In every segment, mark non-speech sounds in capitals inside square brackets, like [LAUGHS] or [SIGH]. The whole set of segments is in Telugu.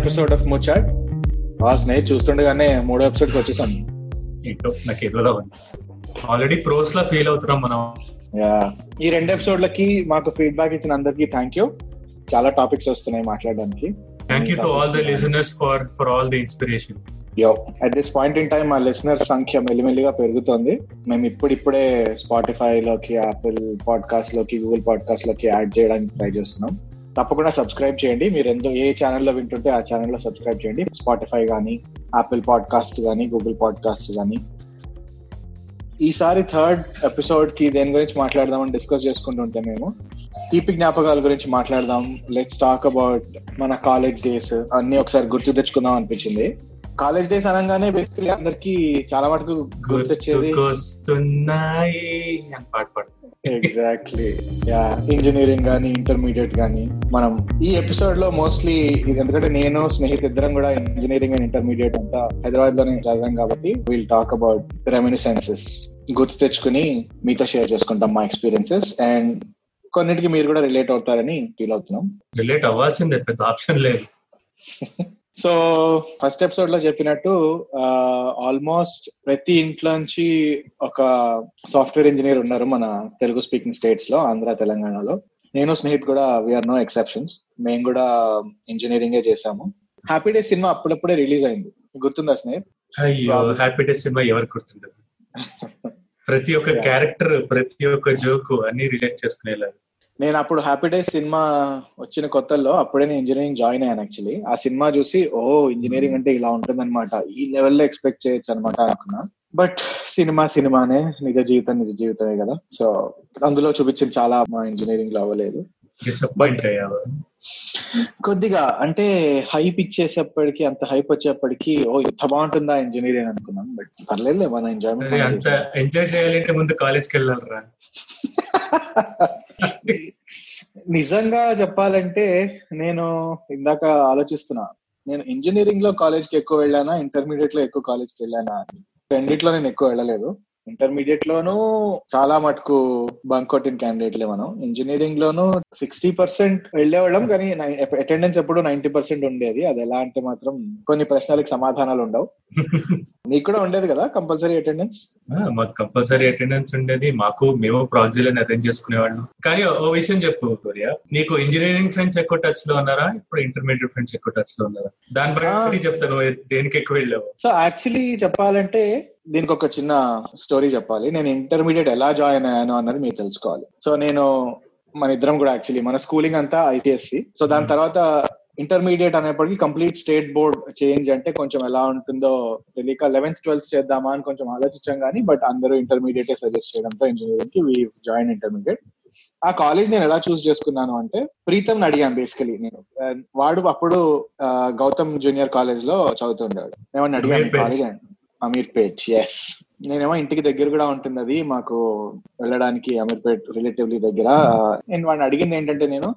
ఎపిసోడ్ ఆఫ్ ముచాట్ ఆ స్నేహితు చూస్తుండగానే మూడో ఎపిసోడ్కి వచ్చేసాం. ఏంటో నాకు ఏదోలా ఆల్రెడీ ప్రోస్ లా ఫీల్ అవుతున్నాం మనం. ఈ రెండు ఎపిసోడ్లకి మాకు ఫీడ్బ్యాక్ ఇచ్చిన అందరికి థ్యాంక్ యూ చాలా టాపిక్స్ వస్తున్నాయి మాట్లాడడానికి. Thank you to all the listeners for for all the inspiration yo at this point in time మా లిసనర్ సంఖ్య మెల్లిమెల్లిగా పెరుగుతోంది. మేము ఇప్పుడిప్పుడే స్పాటిఫై లోకి యాపిల్ పాడ్కాస్ట్లోకి గూగుల్ పాడ్కాస్ట్లోకి యాడ్ చేయడానికి ట్రై చేస్తున్నాం. తప్పకుండా సబ్స్క్రైబ్ చేయండి. మీరు ఎంతో ఏ ఛానల్లో వింటుంటే ఆ ఛానల్లో సబ్స్క్రైబ్ చేయండి. స్పాటిఫై కానీ యాపిల్ పాడ్కాస్ట్ కానీ గూగుల్ పాడ్కాస్ట్ కానీ ఈసారి థర్డ్ ఎపిసోడ్కి దేని గురించి మాట్లాడదామని డిస్కస్ చేసుకుంటుంటే మేము తీపి జ్ఞాపకాల గురించి మాట్లాడదాం. లెట్స్ టాక్ అబౌట్ మన కాలేజ్ డేస్ అన్ని ఒకసారి గుర్తు తెచ్చుకుందాం అనిపించింది. కాలేజ్ డేస్ అనగానే బేసికలీ అందరికి చాలా మటుకు గుర్తొచ్చేది ఎగ్జాక్ట్లీ యా ఇంజనీరింగ్ కానీ ఇంటర్మీడియట్ కానీ మనం ఈ ఎపిసోడ్లో మోస్ట్లీ ఇది ఎందుకంటే నేను స్నేహితు ఇద్దరం కూడా ఇంజనీరింగ్ అండ్ ఇంటర్మీడియట్ అంతా హైదరాబాద్లోనే చదివాం కాబట్టి విల్ టాక్ అబౌట్ రెమినిసెన్సెస్ గుర్తు తెచ్చుకుని మీతో షేర్ చేసుకుంటాం మా ఎక్స్పీరియన్సెస్ అండ్ కొన్నిటికి మీరు కూడా రిలేట్ అవుతారని ఫీల్ అవుతున్నాం. రిలేట్ అవ్వాల్సిందే పెద్ద ఆప్షన్ లేదు. [LAUGHS] సో ఫస్ట్ ఎపిసోడ్లో చెప్పినట్టు ఆల్మోస్ట్ ప్రతి ఇంట్లో నుంచి ఒక సాఫ్ట్వేర్ ఇంజనీర్ ఉన్నారు మన తెలుగు స్పీకింగ్ స్టేట్స్లో ఆంధ్ర తెలంగాణలో. నేను స్నేహిత్ కూడా వీఆర్ నో ఎక్సెప్షన్స్ మేము కూడా ఇంజనీరింగ్ చేసాము హ్యాపీ డే సినిమా అప్పుడప్పుడే రిలీజ్ అయింది. గుర్తుందా స్నేహిత్? అయ్యో హ్యాపీ డే సినిమా ఎవరికి గుర్తుండదు? [LAUGHS] ప్రతి ఒక్క క్యారెక్టర్ ప్రతి ఒక్క జోక్ అన్ని రిలేట్ చేసుకునేలాగా. నేను అప్పుడు హ్యాపీ డే సినిమా వచ్చిన కొత్తల్లో అప్పుడే నేను ఇంజనీరింగ్ జాయిన్ అయ్యాను యాక్చువల్లీ ఆ సినిమా చూసి ఓ ఇంజనీరింగ్ అంటే ఇలా ఉంటుందన్నమాట. ఈ లెవెల్లో ఎక్స్పెక్ట్ చేయొచ్చు అనమాట అనుకున్నా. బట్ సినిమా సినిమానే నిజ జీవితం నిజ జీవితమే కదా. సో అందులో చూపించిన చాలా మా ఇంజనీరింగ్లో అవ్వలేదు. డిసప్పాయింట్ అయ్యావా? కొద్దిగా అంటే హైప్ ఇచ్చేసేప్పటికి అంత హైప్ వచ్చేప్పటికి ఓ ఇంత బాగుంటుందా ఇంజనీరింగ్ అనుకున్నాం. బట్ పర్లేదులే మన మరి అంత ఎంజాయ్మెంట్ ఎంజాయ్ చేయాలంటే ముందు కాలేజ్కి వెళ్ళాలరా. [LAUGHS] నిజంగా చెప్పాలంటే నేను ఇందాక ఆలోచిస్తున్నా. నేను ఇంజనీరింగ్లో కాలేజ్కి ఎక్కువ వెళ్ళానా ఇంటర్మీడియట్లో ఎక్కువ కాలేజ్కి వెళ్ళానా అని. రెండిట్లో నేను ఎక్కువ వెళ్ళలేదు. ఇంటర్మీడియట్ లోను చాలా మటుకు బంక్ కొట్టిన క్యాండిడేట్లే మనం. ఇంజనీరింగ్ లోను సిక్స్టీ పర్సెంట్ వెళ్ళేవాళ్ళం కానీ అటెండెన్స్ ఎప్పుడు నైన్టీ పర్సెంట్ ఉండేది. అది ఎలా అంటే మాత్రం కొన్ని ప్రశ్నలకు సమాధానాలు ఉండవు. [LAUGHS] మీకు కూడా ఉండేది కదా కంపల్సరీ అటెండెన్స్ మాకు కంపల్సరీ అటెండెన్స్ ఉండేది. మాకు మేము ప్రాజెక్టులను అరేంజ్ చేసుకునేవాళ్ళం. కానీ ఓ విషయం చెప్పు కొరియా నీకు ఇంజనీరింగ్ ఫ్రెండ్స్ ఎక్కువ టచ్లో ఉన్నారా? ఇప్పుడు ఇంటర్మీడియట్ ఫ్రెండ్స్ ఎక్కువ టచ్లో ఉన్నారా? దాని బట్టి చెప్తాను. దేనికి ఎక్కువ వెళ్ళావు? సో యాక్చువల్లీ చెప్పాలంటే దీనికి ఒక చిన్న స్టోరీ చెప్పాలి. నేను ఇంటర్మీడియట్ ఎలా జాయిన్ అయ్యాను అన్నది మీరు తెలుసుకోవాలి. సో నేను మన ఇద్దరం కూడా యాక్చువల్లీ మన స్కూలింగ్ అంతా ఐసిఎస్సి. సో దాని తర్వాత ఇంటర్మీడియట్ అనేప్పటికీ కంప్లీట్ స్టేట్ బోర్డ్ చేంజ్ అంటే కొంచెం ఎలా ఉంటుందో తెలియక లెవెన్త్ ట్వెల్త్ చేద్దామా అని కొంచెం ఆలోచించాం కానీ బట్ అందరూ ఇంటర్మీడియట్ సజెస్ట్ చేయడంతో ఇంజనీరింగ్కి జాయిన్ ఇంటర్మీడియట్ ఆ కాలేజ్ నేను ఎలా చూస్ చేసుకున్నాను అంటే ప్రీతం అడిగాను బేసికలీ నేను. వాడు అప్పుడు గౌతమ్ జూనియర్ కాలేజ్లో చదువుతుండేవాడు. ఏమన్నా అడిగాను. కాలేజ్ అమీర్ పేట్ ఎస్ నేనేమో ఇంటికి దగ్గర కూడా ఉంటుంది అది మాకు వెళ్ళడానికి అమీర్పేట్ రిలేటివ్లీ దగ్గర. నేను వాడిని అడిగింది ఏంటంటే నేను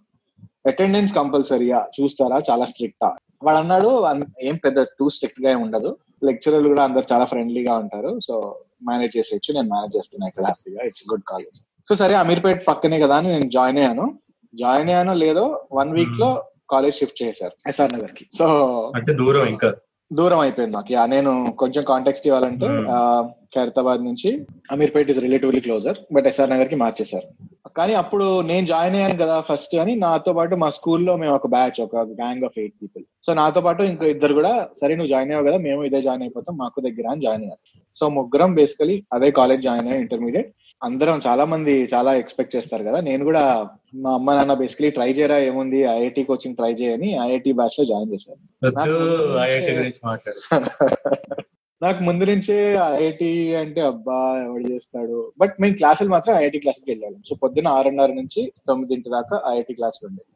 అటెండెన్స్ కంపల్సరీగా చూస్తారా? చాలా స్ట్రిక్టా వాడు అన్నాడు "అన్- ఏం పెద్ద టూ స్ట్రిక్ట్గా ఉండదు. లెక్చరర్లు కూడా అందరు చాలా ఫ్రెండ్లీగా ఉంటారు. సో మేనేజ్ చేసేయచ్చు. నేను మేనేజ్ చేస్తున్నా ఇక్కడ హ్యాపీగా. ఇట్స్ గుడ్ కాలేజ్ సో సరే అమీర్పేట్ పక్కనే కదా అని నేను జాయిన్ అయ్యాను. జాయిన్ అయ్యానో లేదో వన్ వీక్లో కాలేజ్ షిఫ్ట్ చేశారు. ఎస్ఆర్ నగర్కి సో అంటే దూరం ఇంకా. దూరం అయిపోయింది నాకు యా నేను కొంచెం కాంటాక్ట్ ఇవ్వాలంటే Hmm. ఖైరతాబాద్ నుంచి Ameerpet is relatively closer but SR నగర్కి మార్చేశారు. కానీ అప్పుడు నేను జాయిన్ అయ్యాను కదా ఫస్ట్ అని నాతో పాటు మా స్కూల్లో మేము ఒక బ్యాచ్ ఒక gang of eight people so నాతో పాటు ఇంకో ఇద్దరు కూడా సరే నువ్వు జాయిన్ అయ్యావు కదా మేము ఇదే జాయిన్ అయిపోతాం మాకు దగ్గర అని జాయిన్ అయ్యారు. సో ముగ్గురం బేసికలీ అదే కాలేజ్ జాయిన్ అయ్యాం ఇంటర్మీడియట్ అందరం చాలా మంది చాలా ఎక్స్పెక్ట్ చేస్తారు కదా. నేను కూడా మా అమ్మ నాన్న బేసికలీ ట్రై చేయరా ఏముంది? ఐఐటి కోచింగ్ ట్రై చేయని ఐఐటి బ్యాచ్లో జాయిన్ వద్దు నాకు ఐఐటి ముందు గురించి మాట్లాడు. [LAUGHS] నాకు ముందు నుంచే ఐఐటి అంటే అబ్బా ఎవడు చేస్తాడు? బట్ మేము క్లాసులు మాత్రం ఐఐటి క్లాసులకి వెళ్ళాము సో పొద్దున్న ఆరున్నర నుంచి తొమ్మిదింటి దాకా ఐఐటి క్లాసులు ఉండేవి.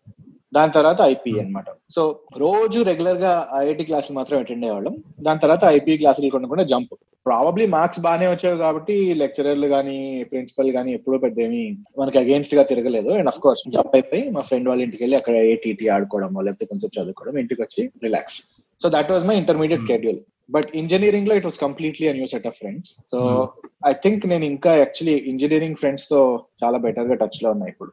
దాని తర్వాత ఐపీ అన్నమాట. సో రోజు రెగ్యులర్గా ఐఐటి క్లాసులు మాత్రం అటెండ్ అయ్యేవాళ్ళం. దాని తర్వాత ఐపీ క్లాసులు కొనకుండా జంప్ ప్రాబబ్లీ మార్క్స్ బాగానే వచ్చాయి కాబట్టి లెక్చరర్లు కానీ ప్రిన్సిపల్ కానీ ఎప్పుడూ పెద్ద ఏమి మనకి అగేన్స్ట్గా తిరగలేదు. అండ్ అఫ్ కోర్స్ జంప్ అయిపోయి మా ఫ్రెండ్ వాళ్ళ ఇంటికి వెళ్ళి అక్కడ ఏటీటీ ఆడుకోవడమో లేకపోతే కొంచెం చదువుకోవడం ఇంటికి వచ్చి relax so that was my intermediate schedule but ఇంజనీరింగ్లో it was completely a new set of friends so I think నేను ఇంకా యాక్చువల్లీ ఇంజనీరింగ్ ఫ్రెండ్స్తో చాలా బెటర్గా టచ్లో ఉన్నా ఇప్పుడు.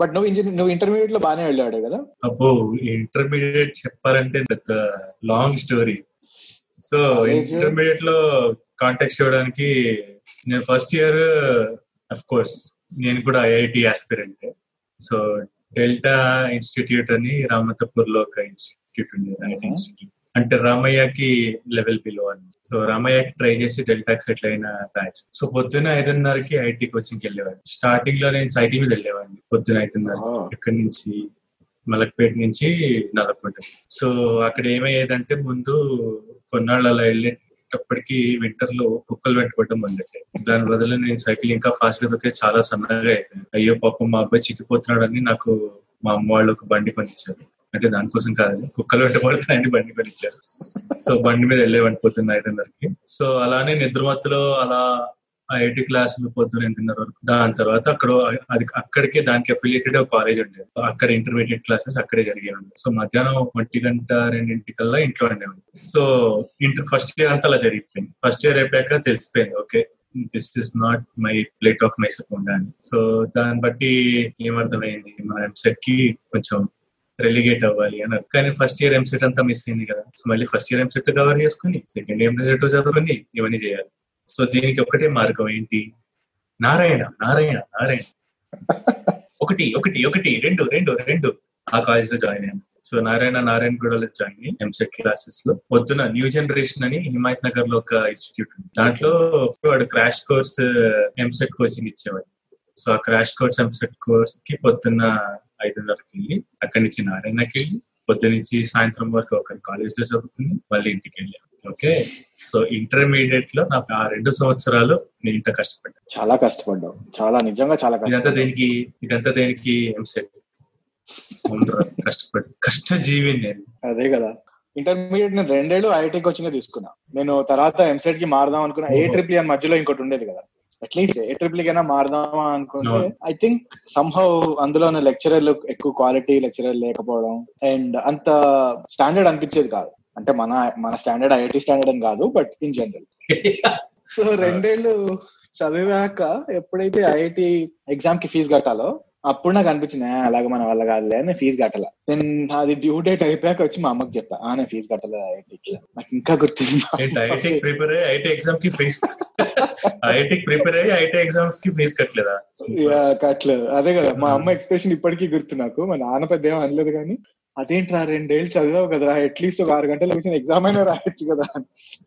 బట్ నువ్వు ఇంజనీర్ నువ్వు ఇంటర్మీడియట్లో బాగానే వెళ్ళాడు కదా? అబ్బో ఇంటర్మీడియట్ చెప్పాలంటే లాంగ్ స్టోరీ సో? ఇంటర్మీడియట్లో కాంటాక్ట్ చేయడానికి నేను ఫస్ట్ ఇయర్ అఫ్ కోర్స్ నేను కూడా IIT aspirant so Delta institute అని రామతపూర్లో ఒక ఇన్స్టిట్యూట్ ఉంది ఐఐటి. ఇన్స్టిట్యూట్ అంటే రామయ్యకి లెవెల్ బిలో అని సో రామయ్యకి ట్రై చేసి డెల్టాకి సెటిల్ అయిన బ్యాచ్ సో పొద్దున్న ఐదున్నరకి ఐఐటి కోచింగ్కి వెళ్ళేవాడిని. స్టార్టింగ్లో నేను సైకిల్ మీద వెళ్ళేవాడిని పొద్దున ఐదున్నర. ఇక్కడి నుంచి? మలక్పేట నుంచి నల్లకుంట సో అక్కడ ఏమయ్యేదంటే ముందు కొన్నాళ్ళు అలా వెళ్ళేటప్పటికి వింటర్లో కుక్కలు వెంటపడడం మొదలెట్టాయి. దాని బదులు నేను సైకిల్ ఇంకా ఫాస్ట్గా దొరికే చాలా సన్నగా అయిపోయాను అయ్యో పాపం మా అబ్బాయి చిక్కిపోతున్నాడని నాకు మా అమ్మ వాళ్ళు ఒక బండి కొనిచ్చారు. అంటే దానికోసం కాదు. కుక్కలు వెంటబడుతున్నాయని బండి కొనిచ్చారు. సో బండి మీద వెళ్ళేవాడిని పొద్దున్న ఐదున్నరకి. సో అలానే నిద్రమత్తులో అలా ఐటీ క్లాసులు పొద్దున ఎనిమిదిన్నర వరకు. దాని తర్వాత అక్కడ అది అక్కడికే దానికి అఫిలియేటెడ్ ఒక కాలేజ్ ఉండేది. అక్కడ ఇంటర్మీడియట్ క్లాసెస్ అక్కడే జరిగేవి సో మధ్యాహ్నం ఒంటి గంట రెండింటికల్లా ఇంట్లో ఉండేవాడి సో ఇంటర్ ఫస్ట్ ఇయర్ అంతా అలా జరిగిపోయింది. ఫస్ట్ ఇయర్ అయిపోయాక తెలిసిపోయింది okay this is not my plate of my second అని. సో దాన్ని బట్టి ఏమర్థమైంది? మన ఎంసెట్కి కొంచెం రెలిగేట్ అవ్వాలి అని. కానీ ఫస్ట్ ఇయర్ ఎంసెట్ అంతా మిస్ అయింది కదా. సో మళ్ళీ ఫస్ట్ ఇయర్ ఎంసెట్ కవర్ చేసుకుని సెకండ్ ఇయర్ ఎంసెట్ చదువుకుని ఇవన్నీ చేయాలి. సో దీనికి ఒకటే మార్గం ఏంటి? నారాయణ నారాయణ నారాయణ. ఒకటి ఒకటి ఒకటి రెండు రెండు రెండు. ఆ కాలేజ్లో జాయిన్ అయ్యాను. సో నారాయణ నారాయణ గూడలో జాయిన్ అయ్యి ఎంసెట్ క్లాసెస్లో. పొద్దున న్యూ జనరేషన్ అని హిమాయత్ నగర్లో ఒక ఇన్స్టిట్యూట్ ఉంది. దాంట్లో వాడు క్రాష్ కోర్స్ ఎంసెట్ కోచింగ్ ఇచ్చేవాడు. సో ఆ క్రాష్ కోర్స్ ఎంసెట్ కోర్స్కి పొద్దున్న ఐదున్నరకి వెళ్ళి అక్కడి నుంచి నారాయణకి వెళ్ళి పొద్దు నుంచి సాయంత్రం వరకు ఒక కాలేజ్లో చదువుకుని మళ్ళీ ఇంటికి వెళ్ళాను ఓకే? సో ఇంటర్మీడియట్లో నాకు ఆ రెండు సంవత్సరాలు నేను ఇంత కష్టపడ్డాను చాలా కష్టపడ్డావు. చాలా నిజంగా చాలా ఇదంతా దేనికి? ఇదంతా దేనికి? ఎంసెట్ కష్టపడి కష్టజీవి నేను. అదే కదా. ఇంటర్మీడియట్ నేను రెండేళ్ళు ఐఐటి కోచింగ్ తీసుకున్నా. నేను తర్వాత ఎంసెట్కి మారదాం అనుకున్నా. ఏ. ట్రిపుల్ మధ్యలో ఇంకోటి ఉండేది కదా. అట్లీస్ట్ ఏ ట్రిపుల్ కైనా మారదామా అనుకుంటే. ఐ థింక్ సంహౌ అందులో లెక్చరర్లు ఎక్కువ క్వాలిటీ లెక్చరర్ లేకపోవడం అండ్ అంత స్టాండర్డ్ అనిపించేది కాదు అంటే మన మన స్టాండర్డ్ ఐఐటి స్టాండర్డ్ అని కాదు బట్ ఇన్ జనరల్ సో రెండేళ్ళు చదివాక ఎప్పుడైతే ఐఐటి ఎగ్జామ్కి ఫీజు కట్టాలో అప్పుడు నాకు అనిపించింది "ఆ, అలాగే మన వల్ల కాదులే అని ఫీజు కట్టాల. నేను అది డ్యూ డేట్ అయిపోయాక వచ్చి మా అమ్మకి చెప్పా "ఆ, నేను ఫీజు కట్టలేదు ఐఐటికి నాకు ఇంకా గుర్తుంది? ప్రిపేర్ అయ్యి ఐఐటి ఎగ్జామ్కి ఫీజ్ ఐఐటి ప్రిపేర్ అయ్యి ఐఐటి ఎగ్జామ్స్కి ఫీజ్ కట్టలేదా? కట్టలేదు. అదే కదా మా అమ్మ ఎక్స్ప్రెషన్ ఇప్పటికీ గుర్తు నాకు. మా నాన్న పెద్ద ఏం అనలేదు కానీ అదేంట్రా రెండేళ్ళు చదివావు కదరా అట్లీస్ట్ ఒక ఆరు గంటలు కూర్చొని ఎగ్జామ్ అయినా రాయొచ్చు కదా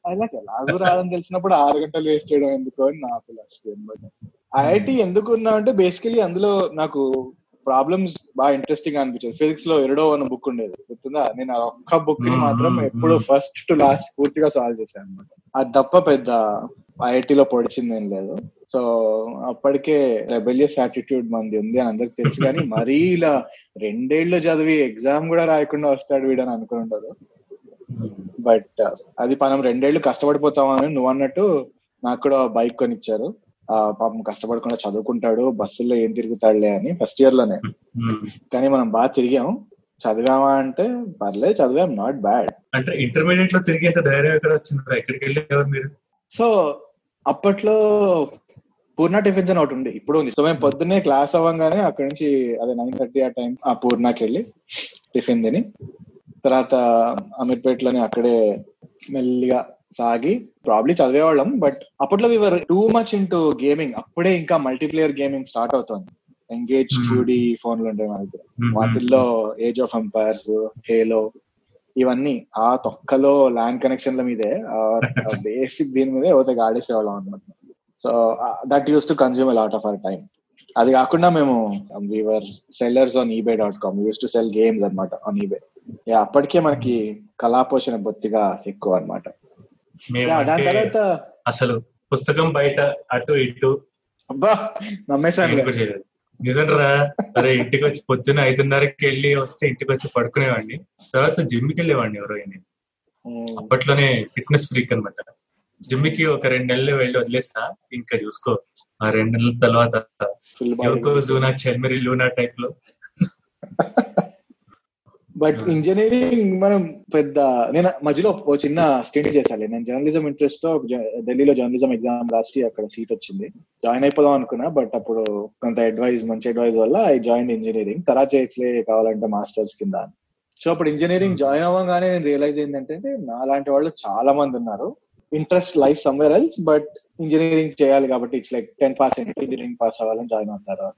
అలా ఎలాగో రాదని తెలిసినప్పుడు ఆరు గంటలు వేస్ట్ చేయడం ఎందుకు అని నా ఫిలాసఫీ అనమాట. ఐఐటి ఎందుకు ఉన్నా అంటే బేసికలీ అందులో నాకు ప్రాబ్లమ్స్ బాగా ఇంట్రెస్టింగ్ అనిపించేది. ఫిజిక్స్లో ఎరడో అన్న బుక్ ఉండేది. గుర్తుందా? నేను ఆ ఒక్క బుక్ని మాత్రం ఎప్పుడు. ఫస్ట్ టు లాస్ట్ పూర్తిగా సాల్వ్ చేశాను అనమాట అది తప్ప పెద్ద ఐఐటిలో పొడిచింది ఏం లేదు. సో అప్పటికే రెబెలియస్ యాటిట్యూడ్ మంది ఉంది అని అందరికి తెలుసు కానీ [LAUGHS] మరీ ఇలా రెండేళ్ళు చదివి ఎగ్జామ్ కూడా రాయకుండా వస్తాడు వీడని అనుకుని ఉండదు. బట్ అది మనం రెండేళ్ళు కష్టపడిపోతామని నువ్వు అన్నట్టు నాకు కూడా బైక్ కొనిచ్చారు. పాపం కష్టపడకుండా చదువుకుంటాడు బస్సుల్లో ఏం తిరుగుతాడులే అని ఫస్ట్ ఇయర్లోనే. కానీ మనం బాగా తిరిగాం. చదివామా అంటే పర్లేదు చదివాం నాట్ బ్యాడ్ అంటే ఇంటర్మీడియట్లో తిరిగేంత ధైర్యం ఎక్కడ వచ్చింది? ఎక్కడికి వెళ్ళేవారు మీరు? సో అప్పట్లో పూర్ణ టిఫిన్స్ అని ఒకటి ఉంది. ఇప్పుడు ఉంది. సో మేము పొద్దున్నే క్లాస్ అవ్వగానే అక్కడ నుంచి అదే నైన్ థర్టీ ఆ టైం ఆ పూర్ణకి వెళ్ళి టిఫిన్ తిని తర్వాత అమీర్పేటలోనే అక్కడే మెల్లిగా సాగి ప్రాబ్లీ చదివేవాళ్ళం బట్ అప్పట్లో we were too much into gaming అప్పుడే ఇంకా మల్టీప్లేయర్ గేమింగ్ స్టార్ట్ అవుతుంది. Engage Hmm. క్యూడి ఫోన్లు ఉంటాయి మన దగ్గర. వాటిల్లో ఏజ్ ఆఫ్ ఎంపైర్స్ హేలో ఇవన్నీ ఆ తొక్కలో ల్యాండ్ కనెక్షన్ల మీదే బేసిక్ దీని మీదే ఒకటి ఆడేసేవాళ్ళం అనమాట so that used to consume lot of our time అది కాకుండా మేము we were sellers on eBay dot com used to sell games అనమాట ఆన్ ఈబే అప్పటికే మనకి కళాపోషణ బొత్తిగా ఎక్కువ అనమాట దాని తర్వాత అసలు పుస్తకం బయట అటు ఇటు అబ్బా నమ్మేశాను. నేను కూడా చేయలేదు? నిజం రా అరే ఇంటికి వచ్చి పొద్దున్న ఐదున్నరకి వెళ్ళి వస్తే ఇంటికి వచ్చి పడుకునేవాడిని. తర్వాత జిమ్కి వెళ్ళేవాడిని ఎవరో నేను అప్పట్లోనే ఫిట్నెస్ ఫ్రీక్ అనమాట జిమ్కి ఒక రెండు నెలలు వెళ్ళి వదిలేసిన ఇంకా చూసుకో. ఆ రెండు నెలల తర్వాత యోకో జూనా చెల్మెరి లూనా టైప్లో [LAUGHS] బట్ ఇంజనీరింగ్ మనం పెద్ద నేను మధ్యలో చిన్న స్టెంట్ చేశాను నేను జర్నలిజం ఇంట్రెస్ట్తో ఢిల్లీలో జర్నలిజం ఎగ్జామ్ రాసి అక్కడ సీట్ వచ్చింది. జాయిన్ అయిపోదాం అనుకున్నా బట్ అప్పుడు కొంత అడ్వైజ్ మంచి అడ్వైజ్ వల్ల ఐ జాయిన్ ఇంజనీరింగ్ తర్వాత చేయట్లే కావాలంటే మాస్టర్స్ కింద. సో అప్పుడు ఇంజనీరింగ్ జాయిన్ అవ్వగానే నేను రియలైజ్ ఏంటంటే నా లాంటి వాళ్ళు చాలా మంది ఉన్నారు. Interest life somewhere else but engineering చేయాలి కాబట్టి it's like ten pass engineering pass అవ్వాలని జాయిన్ అవుతారు.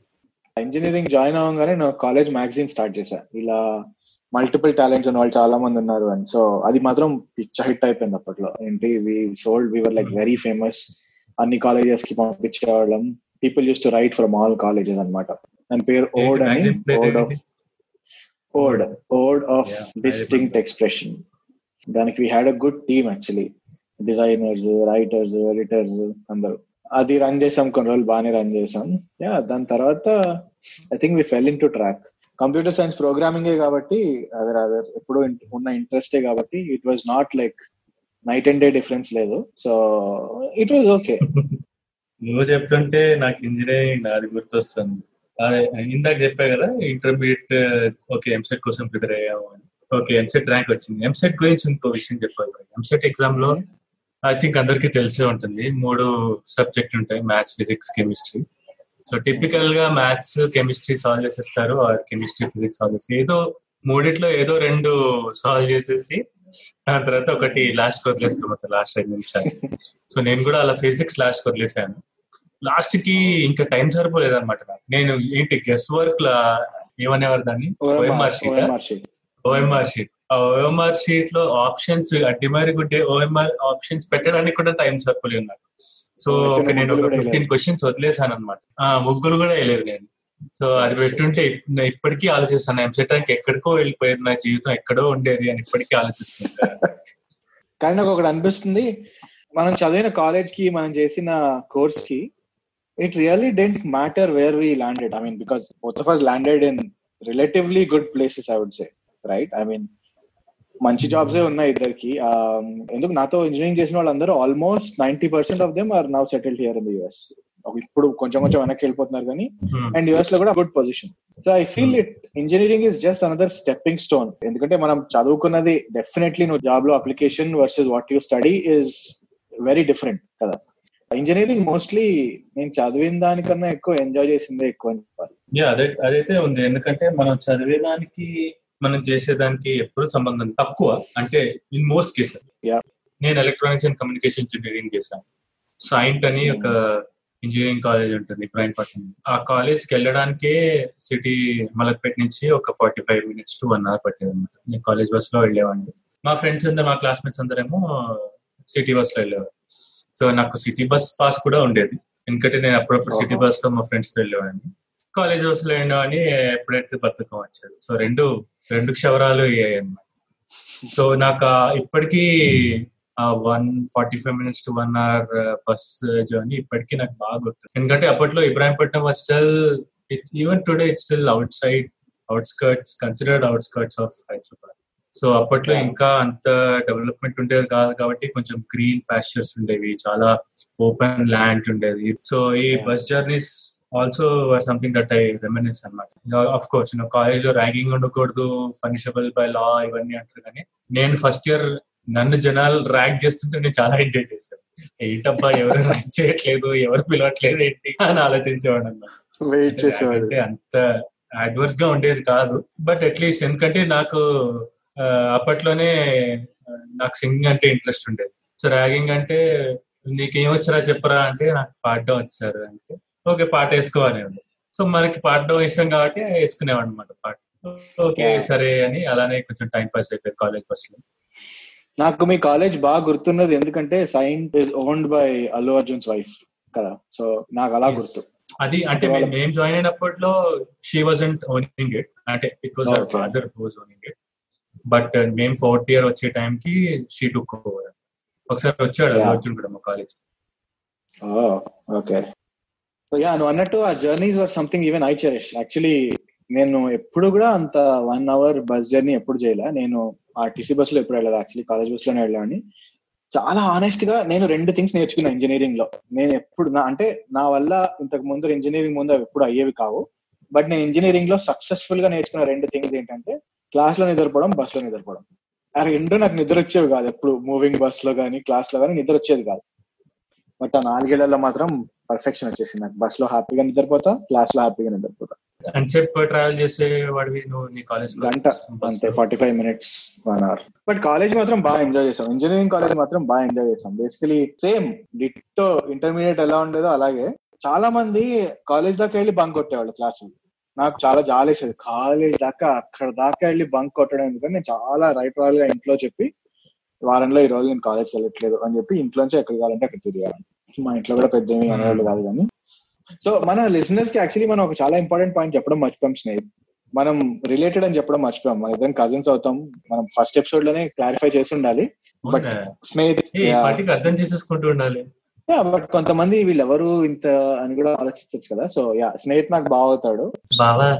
ఇంజనీరింగ్ జాయిన్ అవ్వగానే నేను కాలేజ్ మ్యాగజైన్ స్టార్ట్ చేశా. ఇలా మల్టిపుల్ టాలెంట్స్ ఉన్న వాళ్ళు చాలా మంది ఉన్నారు అని సో అది మాత్రం పిచ్చ హిట్ అయిపోయింది అప్పట్లో. ఏంటి? We sold we were like very famous అన్ని కాలేజెస్కి పంపించేవాళ్ళం. People used to write from all colleges అన్నమాట. దాని పేరు ఓడ్ అని. Ode of? Ode ode of distinct expression దానికి we had a good team actually designers writers editors అందరూ. అది రన్ చేసాం. కొన్ని రోజులు బాగానే రన్ చేసాం. యా దాని తర్వాత I think we fell in to track computer science programming కాబట్టి అదర్ అదర్ ఎప్పుడు ఉన్న ఇంట్రెస్టే కాబట్టి it was not like night and day difference లేదు. సో ఇట్ వాజ్ ఓకే నువ్వు చెప్తుంటే నాకు ఇంజనీరింగ్ నాది గుర్తొస్తుంది. అదే ఇందాక చెప్పా కదా ఇంటర్మీడియట్ ఓకే ఎంసెట్ కోసం ప్రిపేర్ అయ్యాము అని. ఓకే ఎంసెట్ ర్యాంక్ వచ్చింది. ఎంసెట్ గురించి ఇంకో విషయం చెప్పాలి. ఎంసెట్ ఎగ్జామ్లో ఐ థింక్ అందరికీ తెలిసే ఉంటుంది. మూడు సబ్జెక్ట్ ఉంటాయి మ్యాథ్స్ ఫిజిక్స్ కెమిస్ట్రీ సో టిపికల్గా మ్యాథ్స్ కెమిస్ట్రీ సాల్వ్ చేసేస్తారు ఆర్ కెమిస్ట్రీ ఫిజిక్స్ సాల్వ్ చేస్తారు. ఏదో మూడిట్లో ఏదో రెండు సాల్వ్ చేసేసి దాని తర్వాత ఒకటి లాస్ట్ వదిలేస్తాం లాస్ట్ ఐదు నిమిషాలు. సో నేను కూడా అలా ఫిజిక్స్ లాస్ట్ వదిలేసాను. లాస్ట్కి ఇంకా టైం సరిపోలేదు అనమాట నేను ఏంటి గెస్ వర్క్ లా ఏమనేవారు దాన్ని? OMR sheet OMR sheet OMR sheet ఆ ఓఎంఆర్ షీట్లో ఆప్షన్స్ అడ్డిమారి గుడ్డే ఓఎంఆర్ ఆప్షన్స్ పెట్టడానికి కూడా టైం సరిపోలేదు నాకు. సో ఒక నేను ఒక ఫిఫ్టీన్. క్వశ్చన్స్ వదిలేసాను అనమాట ఆ ముగ్గులు కూడా వేయలేదు నేను. సో అది పెట్టుంటే ఇప్పటికీ ఆలోచిస్తాను. ఎంసెట్ ర్యాంక్ ఎక్కడికో వెళ్ళిపోయేది నా జీవితం ఎక్కడో ఉండేది అని ఇప్పటికీ ఆలోచిస్తుంటా. కానీ నాకు ఒకటి అనిపిస్తుంది. మనం చదివిన కాలేజ్కి మనం చేసిన కోర్స్కి it really didn't matter where we landed I mean because both of us landed in relatively good places I would say right I mean మంచి జాబ్స్ ఉన్నాయి ఇద్దరికి. ఎందుకు నాతో ఇంజనీరింగ్ చేసిన వాళ్ళందరూ almost ninety percent of them are now settled here in the US ఇప్పుడు కొంచెం కొంచెం వెనక్కి వెళ్ళిపోతున్నారు కానీ Hmm. అండ్ యుఎస్లో కూడా good position so I feel it engineering is just another stepping stone ఎందుకంటే మనం చదువుకున్నది డెఫినెట్లీ నువ్వు జాబ్లో application versus what you study is very different కదా. ఇంజనీరింగ్ మోస్ట్లీ నేను చదివిన దానికన్నా ఎక్కువ ఎంజాయ్ చేసిందే ఎక్కువ అని చెప్పాలి. అదైతే ఉంది. ఎందుకంటే మనం చదివేదానికి మనం చేసేదానికి ఎప్పుడు సంబంధం తక్కువ. అంటే ఇన్ మోస్ట్ కేసెస్. నేను ఎలక్ట్రానిక్స్ అండ్ కమ్యూనికేషన్ ఇంజనీరింగ్ చేశాను. సైంట్ అని ఒక ఇంజనీరింగ్ కాలేజ్ ఉంటుంది ఇబ్రాహీంపట్నం ఆ కాలేజ్కి వెళ్ళడానికే సిటీ మలక్పేట నుంచి ఒక forty five minutes to one hour పట్టేది అనమాట నేను కాలేజ్ బస్లో వెళ్ళేవాడిని. మా ఫ్రెండ్స్ అందరు మా క్లాస్మేట్స్ అందరేమో సిటీ బస్లో వెళ్ళేవారు. సో నాకు సిటీ బస్ పాస్ కూడా ఉండేది. ఎందుకంటే నేను అప్పుడప్పుడు సిటీ. బస్తో మా ఫ్రెండ్స్తో వెళ్ళేవాడిని. కాలేజ్ బస్లో వెళ్ళేవాడిని ఎప్పుడైతే బతుకం వచ్చేది. సో రెండు రెండు క్షవరాలు అయ్యాయి అన్నమాట సో నాకు ఇప్పటికీ one forty five minutes to one hour bus journey ఇప్పటికీ నాకు బాగా గుర్తు ఎందుకంటే అప్పట్లో Ibrahimpatnam was still even today it still outside outskirts considered outskirts of Hyderabad so అప్పట్లో. ఇంకా అంత డెవలప్మెంట్ ఉండేది కాదు కాబట్టి కొంచెం గ్రీన్ పాస్చర్స్ ఉండేవి చాలా ఓపెన్ ల్యాండ్ ఉండేది సో ఈ. Bus journeys also something that I reminisce అనమాట. ఆఫ్ కోర్స్ కాలేజ్లో ర్యాంకింగ్ ఉండకూడదు పనిషబుల్ బై లా ఇవన్నీ అంటారు కానీ నేను ఫస్ట్ ఇయర్ నన్ను జనాలు ర్యాంక్ చేస్తుంటే నేను చాలా ఎంజాయ్ చేశాను ఏంటబ్బా ఎవరు ర్యాంక్ చేయట్లేదు ఎవరు పిలవట్లేదు ఏంటి? అని ఆలోచించేవాడు అంటే అంత అడ్వర్స్గా ఉండేది కాదు. బట్ అట్లీస్ట్ ఎందుకంటే నాకు అప్పట్లోనే నాకు సింగింగ్ అంటే ఇంట్రెస్ట్ ఉండేది. సో ర్యాగింగ్ అంటే నీకేమొచ్చరా చెప్పరా అంటే నాకు పాడడం వచ్చారు అంటే ఓకే పాట వేసుకోవాలి సో మనకి పాడడం ఇష్టం కాబట్టి వేసుకునేవాడు అనమాట పాట. ఓకే. సరే అని అలానే కొంచెం టైం పాస్ అయిపోయింది కాలేజ్ బస్లో నాకు మీ కాలేజ్ బాగా గుర్తున్నది ఎందుకంటే saint is owned by Allu Arjun's wife కదా. సో నాకు అలా. గుర్తు. అది అంటే మేము- జాయిన్ అయినప్పట్లో షీ వాజంట్ ఓనింగ్ ఇట్ అంటే it was Okay. Father was owning it but మేము ఫోర్త్ ఇయర్ వచ్చే టైం కి షీ టుక్ ఓవర్ ఒకసారి వచ్చాడు Yeah. అర్జున్ కూడా మా కాలేజ్ ఓకే సో యా నువ్వు అన్నట్టు ఆ journeys were something even I cherish actually నేను ఎప్పుడు కూడా అంత వన్ అవర్ బస్ జర్నీ ఎప్పుడు చేయలే. నేను ఆ టీసీ బస్లో ఎప్పుడు వెళ్ళదు యాక్చువల్లీ కాలేజ్ బస్లోనే వెళ్ళాను చాలా ఆనెస్ట్గా నేను రెండు థింగ్స్ నేర్చుకున్నా ఇంజనీరింగ్లో. నేను ఎప్పుడు నా అంటే నా వల్ల ఇంతకు ముందు ఇంజనీరింగ్ ముందు అవి ఎప్పుడు అయ్యేవి కావు. బట్ నేను ఇంజనీరింగ్లో సక్సెస్ఫుల్గా నేర్చుకున్న రెండు థింగ్స్ ఏంటంటే క్లాస్లో నిద్రపోవడం బస్లో నిద్రపోవడం. ఆ రెండు నాకు నిద్ర వచ్చేవి కాదు ఎప్పుడు? మూవింగ్ బస్లో కానీ క్లాస్లో కానీ నిద్ర వచ్చేది కాదు. బట్ ఆ నాలుగేళ్ళలో మాత్రం పర్ఫెక్షన్ వచ్చేసింది నాకు. బస్లో హ్యాపీగా నిద్రపోతా క్లాస్లో హ్యాపీగా నిద్రపోతా. ఎంతసేపు ట్రావెల్ చేసే వాడివి నువ్వు నీ కాలేజ్ గంట అంతే forty five minutes one hour but college మాత్రం బాగా ఎంజాయ్ చేసాం ఇంజనీరింగ్ కాలేజ్ మాత్రం బాగా ఎంజాయ్ చేసాం బేసికలీ సేమ్ డిట్టో ఇంటర్మీడియట్ ఎలా ఉండేదో అలాగే. చాలా మంది కాలేజ్ దాకా వెళ్ళి బంక్ కొట్టేవాళ్ళు క్లాసులు నాకు చాలా జాలేసేది. కాలేజ్ దాకా అక్కడ దాకా వెళ్ళి బంక్ కొట్టడం ఎందుకంటే నేను చాలా రైట్ రాయల్గా ఇంట్లో చెప్పి వారంలో ఈ రోజు నేను కాలేజ్కి వెళ్ళట్లేదు అని చెప్పి ఇంట్లోంచి ఎక్కడికి కావాలంటే అక్కడ తిరిగాను మా ఇంట్లో కూడా పెద్ద ఏమి అనేవాళ్ళు కాదు కానీ. సో మన లిసనర్స్కి యాక్చువల్లీ మనం ఒక చాలా ఇంపార్టెంట్ పాయింట్ చెప్పడం మర్చిపోయాం స్నేహిత్ మనం రిలేటెడ్ అని చెప్పడం మర్చిపోయాం మన ఇద్దరం కజిన్స్ అవుతాం. మనం ఫస్ట్ ఎపిసోడ్లోనే క్లారిఫై చేసి ఉండాలి. బట్ స్నేహిత్ ఈ పార్టీకి అర్థం చేసేసుకుంటూ ఉండాలి. బట్ కొంతమంది వీళ్ళెవరు ఇంత అని కూడా ఆలోచించవచ్చు కదా. సో యా స్నేహిత్ నాకు బాగా అవుతాడు. బావా?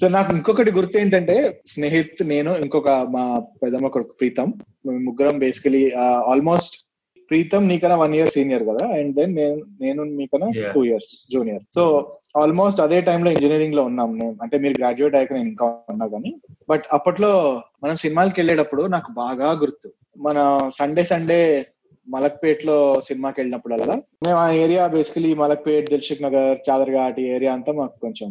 సో [LAUGHS] నాకు ఇంకొకటి గుర్తు ఏంటంటే స్నేహిత్ నేను ఇంకొక మా పెద్దమ్మ కొడుకు ప్రీతం. ముగ్గురం బేసికలీ ఆల్మోస్ట్ ప్రీతం నీకన్నా వన్ ఇయర్ సీనియర్ కదా? అండ్ దెన్ నేను నేను మీకన్నా. Two years junior so almost అదే time లో ఇంజనీరింగ్లో ఉన్నాం నేను. అంటే మీరు గ్రాడ్యుయేట్ అయ్యాక నేను ఇంకా ఉన్నా కానీ బట్ అప్పట్లో మనం సినిమాలకి వెళ్ళేటప్పుడు నాకు బాగా గుర్తు. మన సండే సండే మలక్పేట్లో సినిమాకి వెళ్ళినప్పుడల్లా మేము ఆ area basically Malakpet Dilsukh Nagar Chaderghat area అంతా మాకు కొంచెం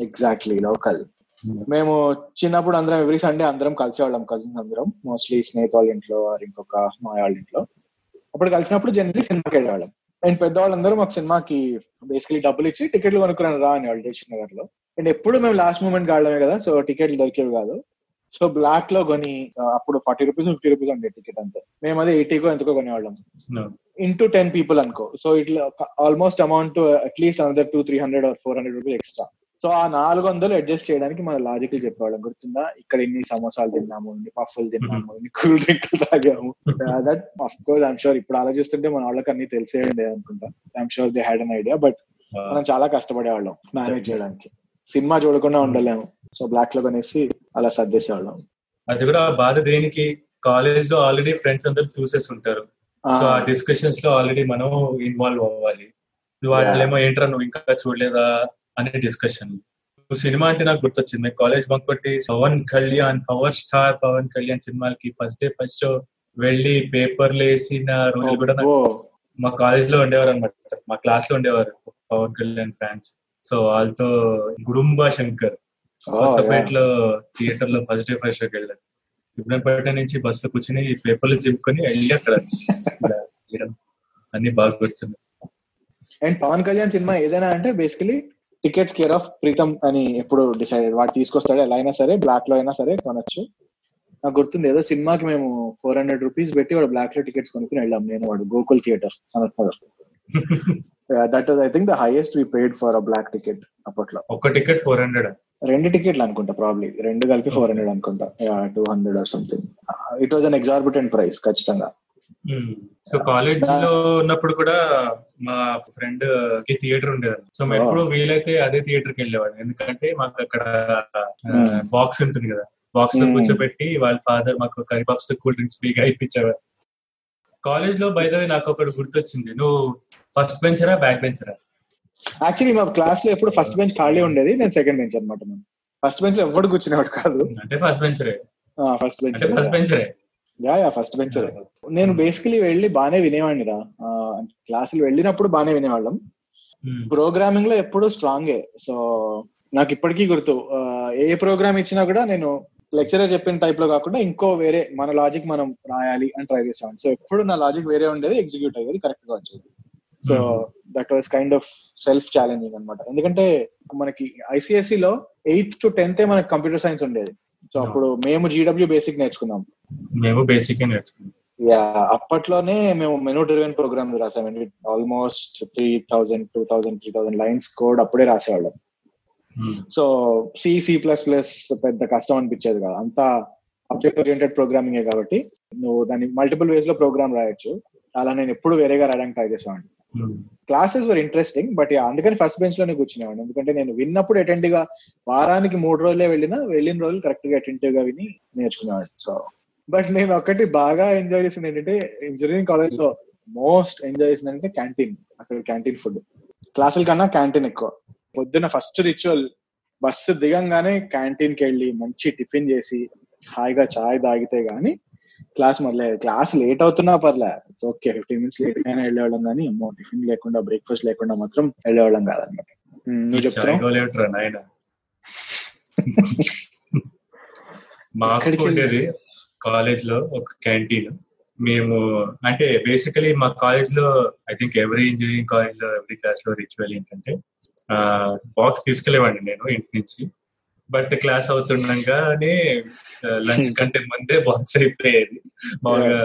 ఎగ్జాక్ట్లీ లోకల్ మేము చిన్నప్పుడు అందరం ఎవ్రీ సండే అందరం కలిసేవాళ్ళం కజిన్స్ అందరం. మోస్ట్లీ స్నేహితు వాళ్ళ ఇంట్లో ఇంకొక మా వాళ్ళ ఇంట్లో. అప్పుడు కలిసినప్పుడు జనరల్లీ సినిమాకి వెళ్ళేవాళ్ళం. అండ్ పెద్దవాళ్ళందరూ మాకు సినిమాకి బేసికలీ డబ్బులు ఇచ్చి టికెట్లు కొనుక్కురాను రా అని వాళ్ళు దిల్షుక్ నగర్లో అండ్ ఎప్పుడు మేము లాస్ట్ మూమెంట్ కావడమే కదా సో టికెట్లు దొరికేవి కాదు. సో బ్లాక్లో కొని అప్పుడు ఫార్టీ రూపీస్ ఫిఫ్టీ రూపీస్ ఉండే టికెట్ అంతే. మేము అదే ఎయిటీకో ఎంతకో కొనేవాళ్ళం. ఇంటూ టెన్ పీపుల్ అనుకో. సో ఇట్లా almost amount at least another two three hundred or four hundred rupees extra so ఆ నాలుగు వందలు అడ్జస్ట్ చేయడానికి మన లాజికల్ చెప్పేవాళ్ళం. గుర్తుందా? ఇక్కడ ఇన్ని సమోసాలు తిన్నాము ఇన్ని పఫ్ఫులు తిన్నాము ఇన్ని కూల్ డ్రింక్లు తాగాము. That of course I'm sure ఇప్పుడు ఆలోచిస్తుంటే మన వాళ్ళకి అన్ని తెలిసే ఉండేది అనుకుంటా I'm sure they had an idea but మనం చాలా కష్టపడేవాళ్ళం మేనేజ్ చేయడానికి. సినిమా చూడకుండా ఉండలేము. సో బ్లాక్లో కొనేసి అలా సర్దేసేవాళ్ళం. అది కూడా బాధ దేనికి? కాలేజ్లో ఆల్రెడీ ఫ్రెండ్స్ అందరు చూసేసి ఉంటారు. సో ఆ డిస్కషన్స్లో ఆల్రెడీ మనం ఇన్వాల్వ్ అవ్వాలి. నువ్వు వాళ్ళేమో ఏంట్రా నువ్వు ఇంకా చూడలేదా? అనే డిస్కషన్ సినిమా అంటే నాకు గుర్తొచ్చింది. కాలేజ్ బంక్ కొట్టి పవన్ కళ్యాణ్ పవర్ స్టార్ పవన్ కళ్యాణ్ సినిమాలకి ఫస్ట్ డే ఫస్ట్ షో వెళ్ళి పేపర్లు వేసిన రోజులు కూడా. మా కాలేజ్లో ఉండేవారు అనమాట మా క్లాస్లో ఉండేవారు పవన్ కళ్యాణ్ ఫ్యాన్స్ సో వాళ్ళతో గుడుంబ శంకర్ కొత్తపేటలో థియేటర్లో ఫస్ట్ డే ఫస్ట్ షోకి వెళ్ళాను ఇబ్రహంపేట నుంచి బస్లో కూర్చొని పేపర్లు చింపుకొని వెళ్ళి అక్కడ [LAUGHS] అన్ని బాగా గుర్తున్నాయి. అండ్ పవన్ కళ్యాణ్ సినిమా ఏదైనా అంటే basically tickets care of Preetham అని ఎప్పుడు డిసైడెడ్ వాడు తీసుకొస్తాడు ఎలా అయినా సరే బ్లాక్లో అయినా సరే కొనొచ్చు. నాకు గుర్తుంది ఏదో సినిమాకి మేము ఫోర్ హండ్రెడ్ రూపీస్ పెట్టి వాడు బ్లాక్లో టికెట్స్ కొనుక్కుని వెళ్ళాం నేను వాడు Gokul theatre Sanath Nagar that I think the highest we paid for a black ticket అప్పట్లో. ఒక టికెట్ ఫోర్ హండ్రెడ్ రెండు టికెట్లు అనుకుంటా ప్రాబ్లీ రెండు కలిపి ఫోర్ హండ్రెడ్ అనుకుంటా two hundred or something it was an exorbitant price ఖచ్చితంగా. సో కాలేజ్లో ఉన్నప్పుడు కూడా మా ఫ్రెండ్కి థియేటర్ ఉండేది. సో మేము ఎప్పుడు వీలైతే అదే థియేటర్కి వెళ్ళేవాడు ఎందుకంటే మాకు అక్కడ బాక్స్ ఉంటుంది కదా. బాక్స్లో. కూర్చోబెట్టి వాళ్ళ ఫాదర్ మాకు కర్రీ పఫ్స్ కూల్ డ్రింక్స్ ఫ్రీగా ఇప్పించేవారు. కాలేజ్లో బయట నాకు ఒకటి గుర్తొచ్చింది. నువ్వు ఫస్ట్ బెంచరా బ్యాక్ బెంచరా? యాక్చువల్లీ మా క్లాస్లో ఎప్పుడు ఫస్ట్ బెంచ్ ఖాళీ ఉండేది. నేను సెకండ్ బెంచ్ అనమాట ఫస్ట్ బెంచ్లో ఎవడు కూర్చునేవాడు కాదు. అంటే ఫస్ట్ బెంచరే ఫస్ట్ బెంచ్ ఫస్ట్ బెంచరే యా యా ఫస్ట్ బెంచ్ నేను బేసికలీ వెళ్ళి బానే వినేవాడిని రా. క్లాసులు వెళ్ళినప్పుడు బానే వినేవాళ్ళం. ప్రోగ్రామింగ్లో ఎప్పుడు స్ట్రాంగే సో నాకు ఇప్పటికీ గుర్తు. ఏ ప్రోగ్రామ్ ఇచ్చినా కూడా నేను లెక్చరర్ చెప్పిన టైప్లో కాకుండా ఇంకో వేరే మన లాజిక్ మనం రాయాలి అని ట్రై చేసాను సో ఎప్పుడు నా లాజిక్ వేరే ఉండేది ఎగ్జిక్యూట్ అయ్యేది కరెక్ట్గా వచ్చేది. So that was kind of self challenging అనమాట ఎందుకంటే మనకి ఐసిఎస్సి లో ఎయిత్ టు టెన్త్ మనకి కంప్యూటర్ సైన్స్ ఉండేది. సో అప్పుడు మేము జీడబ్ల్యూ బేసిక్ నేర్చుకున్నాం. మేము బేసిక్ నేర్చుకున్నాం. యా అప్పట్లోనే మేము menu driven program రాసామండి almost three thousand two thousand three thousand lines code అప్పుడే రాసేవాళ్ళం. So C C plus plus పెద్ద కష్టం అనిపించేది కాదు. అంతా ఆబ్జెక్ట్ ఓరియంటెడ్ ప్రోగ్రామింగ్ కాబట్టి నువ్వు దాన్ని మల్టిపుల్ వేస్లో ప్రోగ్రామ్ రాయొచ్చు. అలా నేను ఎప్పుడు వేరేగా రాయడానికి ట్రై చేసేవాడిని. క్లాసెస్ వర్ ఇంట్రెస్టింగ్ బట్ అందుకని ఫస్ట్ బెంచ్లోనే కూర్చునేవాడిని. ఎందుకంటే నేను విన్నప్పుడు అటెంటివ్గా వారానికి మూడు రోజులే వెళ్ళినా వెళ్ళిన రోజులు కరెక్ట్గా అటెంటివ్గా విని నేర్చుకునేవాడిని. సో బట్ నేను ఒకటి బాగా ఎంజాయ్ చేసింది ఏంటంటే ఇంజనీరింగ్ కాలేజ్లో మోస్ట్ ఎంజాయ్ చేసింది అంటే క్యాంటీన్ అక్కడ క్యాంటీన్ ఫుడ్ క్లాసుల కన్నా క్యాంటీన్ ఎక్కువ. పొద్దున ఫస్ట్ రిచువల్ బస్సు దిగంగానే క్యాంటీన్కి వెళ్ళి మంచి టిఫిన్ చేసి హాయిగా చాయ్ తాగితే గానీ క్లాస్ మొదలయ్యేది క్లాస్ లేట్ అవుతున్నా పర్లే. ఓకే ఫిఫ్టీన్ మినిట్స్ లేట్ అయినా వెళ్ళేవాళ్ళం కానీ అమ్మో టిఫిన్ లేకుండా బ్రేక్ఫాస్ట్ లేకుండా మాత్రం వెళ్ళేవాళ్ళం కాదన్నమాట ఉమ్, నువ్వు నాయన. మాకు ఉండేది కాలేజ్లో ఒక క్యాంటీన్ మేము అంటే బేసికలీ మా కాలేజ్లో ఐ థింక్ ఎవరీ ఇంజనీరింగ్ కాలేజ్లో ఎవరీ క్లాస్లో రిచువల్ ఏంటంటే బాక్స్ తీసుకెళ్ళేవాడిని నేను ఇంటి నుంచి. బట్ క్లాస్ అవుతుండగానే లంచ్ కంటే ముందే బాక్స్ అయిపోయేది. మామూలుగా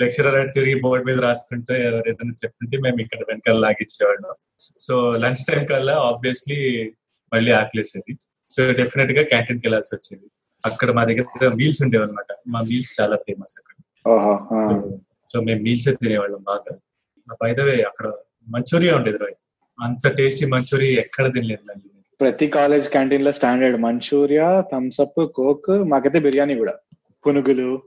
లెక్చరర్ అటు తిరిగి బోర్డు మీద రాస్తుంటే ఎవరైనా చెప్తుంటే మేము ఇక్కడ వెనకాల లాగిచ్చేవాళ్ళం సో లంచ్ టైం కల్లా ఆబ్వియస్లీ మళ్ళీ ఆకలేసేది సో డెఫినెట్గా క్యాంటీన్కి వెళ్ళాల్సి వచ్చేది. అక్కడ మా దగ్గర మీల్స్ ఉండేవి అనమాట మా మీల్స్ చాలా ఫేమస్ అక్కడ. సో సో మేము మీల్స్ తినేవాళ్ళం బాగా. బైదవే అక్కడ మంచూరియా ఉండేది రాయ్. అంత టేస్టీ మంచూరియా ఎక్కడ తినలేదు మళ్ళీ ప్రతి కాలేజ్ క్యాంటీన్లో standard. Manchuria Thums Up Coke మాకైతే బిర్యానీ కూడా. పునుగులు.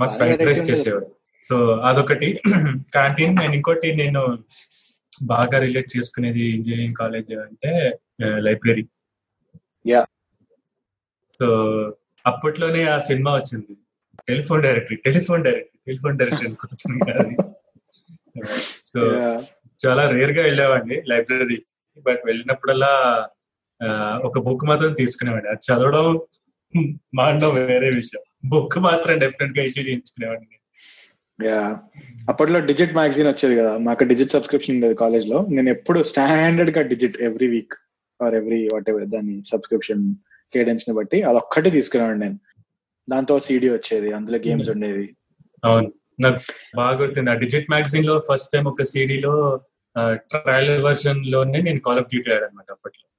మాకు ఫ్రైడ్ రైస్ చేసేవాడు సో అదొకటి. [CLEARS THROAT] క్యాంటీన్ నేను ఇంకోటి నేను బాగా రిలేట్ చేసుకునేది ఇంజనీరింగ్ కాలేజ్ అంటే లైబ్రరీ. Yeah. సో అప్పట్లోనే ఆ సినిమా వచ్చింది. Telephone directory telephone directory telephone directory అనుకుంటుంది సో. చాలా రేర్గా వెళ్ళేవాడిని లైబ్రరీ. బట్ వెళ్ళినప్పుడల్లా ఒక బుక్ మాత్రం తీసుకునేవాడిని. అది చదవడం మాండం వేరే విషయం. బుక్ మాత్రం డెఫినెట్గా ఇష్యూ చేయించుకునేవాడిని యా. అప్పట్లో డిజిట్ మ్యాగజైన్ వచ్చేది కదా. మాకు డిజిట్ సబ్స్క్రిప్షన్ ఉండేది కాలేజ్లో నేను ఎప్పుడు స్టాండర్డ్గా Digit every week or every whatever దాని సబ్స్క్రిప్షన్ కేడెన్స్ని బట్టి అది ఒక్కటి తీసుకునేవాడిని నేను. దాంతో సిడి వచ్చేది. అందులో గేమ్స్ ఉండేది అవును. నాకు బాగా గుర్తుంది. ఆ డిజిట్ మ్యాగజైన్లో ఫస్ట్ టైం ఒక సిడీలో ట్రయల్ వర్షన్లోనే నేను కాల్ ఆఫ్ డ్యూటీ ఆడనమాట అప్పట్లో. నాకు